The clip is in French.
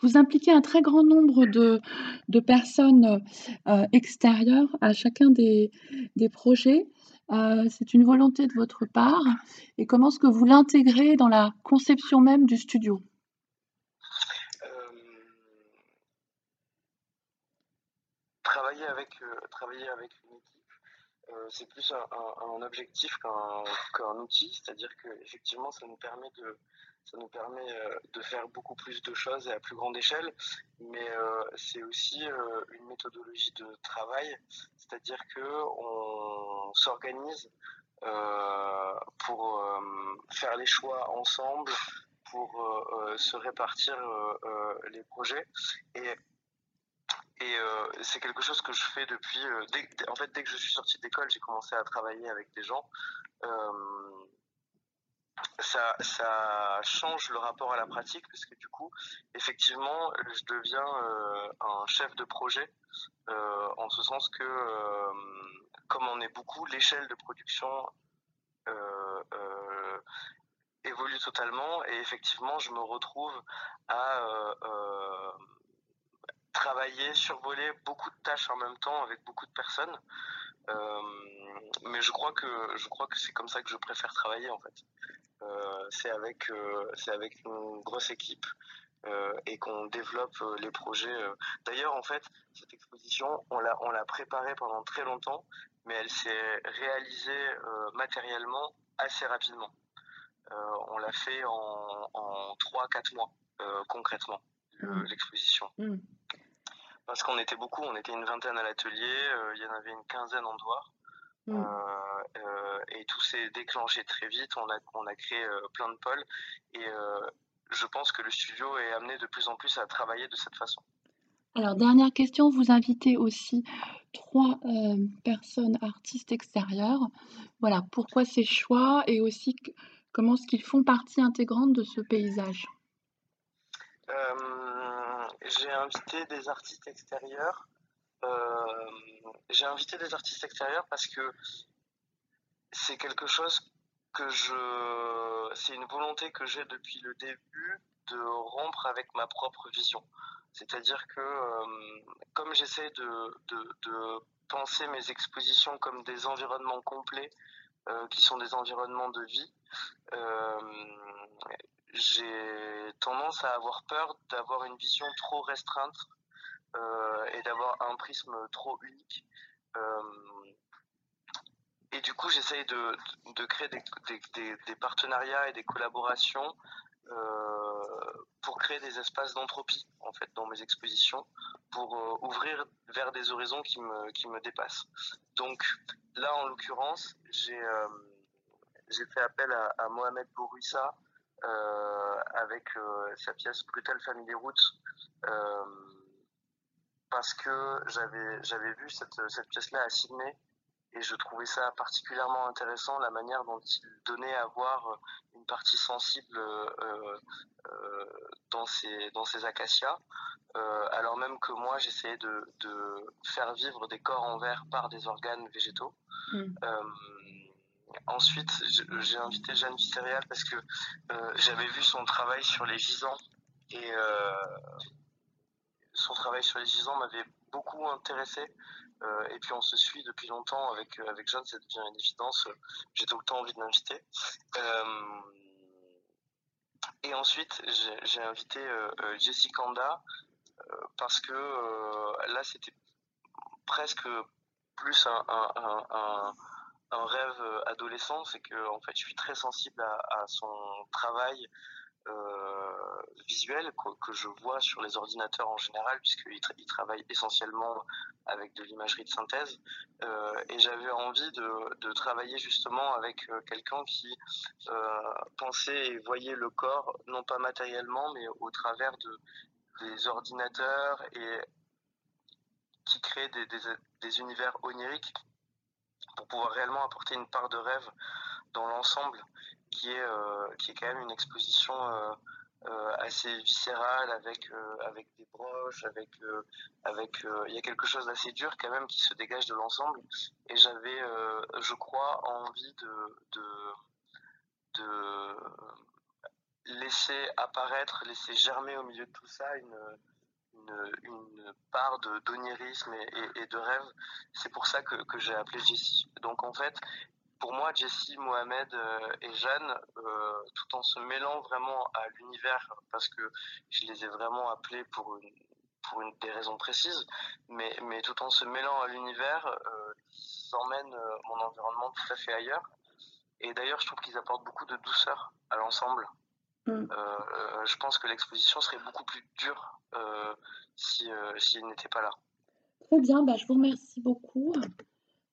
vous impliquez un très grand nombre de de personnes, heu, extérieures à chacun des des projets. Heu, c'est une volonté de votre part et comment est-ce que vous l'intégrez dans la conception même du studio? Hem travailler avec, travailler avec une équipe, c'est plus un objectif qu'un outil. C'est-à-dire qu'effectivement, ça nous permet de ça nous permet, heu, de faire beaucoup plus de choses et à plus grande échelle. Mais, heu, c'est aussi, une méthodologie de travail. C'est-à-dire qu'on s'organise, heu, pour, faire les choix ensemble, pour, se répartir, les projets et et heu, c'est quelque chose que je fais depuis, heu, dès en fait, dès que je suis sorti d'école, j'ai commencé à travailler avec des gens. Hem ça ça change le rapport à la pratique parce que du coup, effectivement, je deviens, un chef de projet, en ce sens que, comme on est beaucoup, l'échelle de production, évolue totalement et effectivement, je me retrouve à, travailler, survoler beaucoup de tâches en même temps avec beaucoup de personnes. Hem, mais je crois que je crois que c'est comme ça que je préfère travailler, en fait. Heu, c'est avec, heu, c'est avec une grosse équipe, et qu'on développe, les projets, d'ailleurs, en fait, cette exposition, on l'a on l'a préparée pendant très longtemps, mais elle s'est réalisée, matériellement assez rapidement. On l'a fait en en 3-4 mois, heu, concrètement, Mmh. l'exposition. Mmh. Parce qu'on était beaucoup, on était une vingtaine à l'atelier, heu, il y en avait une quinzaine en dehors. Heu Mmh. heu et tout s'est déclenché très vite. On a on a créé, plein de pôles et je pense que le studio est amené de plus en plus à travailler de cette façon. Alors dernière question, vous invitez aussi 3, hem, personnes artistes extérieures. Voilà, pourquoi ces choix et aussi comment est-ce qu'ils font partie intégrante de ce paysage? J'ai invité des artistes extérieurs. Hem, j'ai invité des artistes extérieurs parce que c'est quelque chose que je c'est une volonté que j'ai depuis le début de rompre avec ma propre vision. C'est-à-dire que, hem, comme j'essaie de de de penser mes expositions comme des environnements complets, heu, qui sont des environnements de vie, j'ai tendance à avoir peur d'avoir une vision trop restreinte, heu et d'avoir un prisme trop unique. Hem et du coup, j'essaye de de créer des des partenariats et des collaborations, heu, pour créer des espaces d'entropie, en fait, dans mes expositions, pour, ouvrir vers des horizons qui me qui me dépassent. Donc là, en l'occurrence, j'ai, j'ai fait appel à Mohamed Bouruissa, heu, avec, heu, sa pièce Brutal Family Roots, hem, parce que j'avais j'avais vu cette, cette pièce-là à Sydney et je trouvais ça particulièrement intéressant, la manière dont il donnait à voir, une partie sensible, dans ces dans ces acacias. Alors même que moi, j'essayais de de faire vivre des corps en verre par des organes végétaux. Mmh. Ensuite, j'ai invité Jeanne Visserial parce que, heu, j'avais vu son travail sur les gisants et heu, son travail sur les gisants m'avait beaucoup intéressé, heu et puis on se suit depuis longtemps avec, avec Jeanne, ça devient une évidence, j'ai tout le temps envie de l'inviter. Et ensuite, j'ai invité, Jessie Kanda, parce que, là, c'était presque plus un un rêve, heu, adolescent. C'est qu'en fait, je suis très sensible à son travail, heu, visuel que que je vois sur les ordinateurs en général puisqu'il tra il travaille essentiellement avec de l'imagerie de synthèse, heu et j'avais envie de travailler justement avec, quelqu'un qui, pensait et voyait le corps, non pas matériellement, mais au travers de des ordinateurs et qui crée des univers oniriques pour pouvoir réellement apporter une part de rêve dans l'ensemble qui est, heu, qui est quand même une exposition, heu heu, assez viscérale avec, avec des broches, avec, avec, il y a quelque chose d'assez dur quand même qui se dégage de l'ensemble. Et j'avais, je crois envie de de de laisser apparaître, laisser germer au milieu de tout ça une part de d'onirisme et, de rêve. C'est pour ça que, j'ai appelé Jessie. Donc en fait, pour moi, Jessie, Mohamed euh, et Jeanne, euh, tout en se mêlant vraiment à l'univers, parce que je les ai vraiment appelés pour des raisons précises, mais, tout en se mêlant à l'univers, euh, ils emmènent mon environnement tout à fait ailleurs. Et d'ailleurs, je trouve qu'ils apportent beaucoup de douceur à l'ensemble. Mm. Euh, je pense que l'exposition serait beaucoup plus dure euh, si, s'ils n'étaient pas là. Très bien, bah, je vous remercie beaucoup.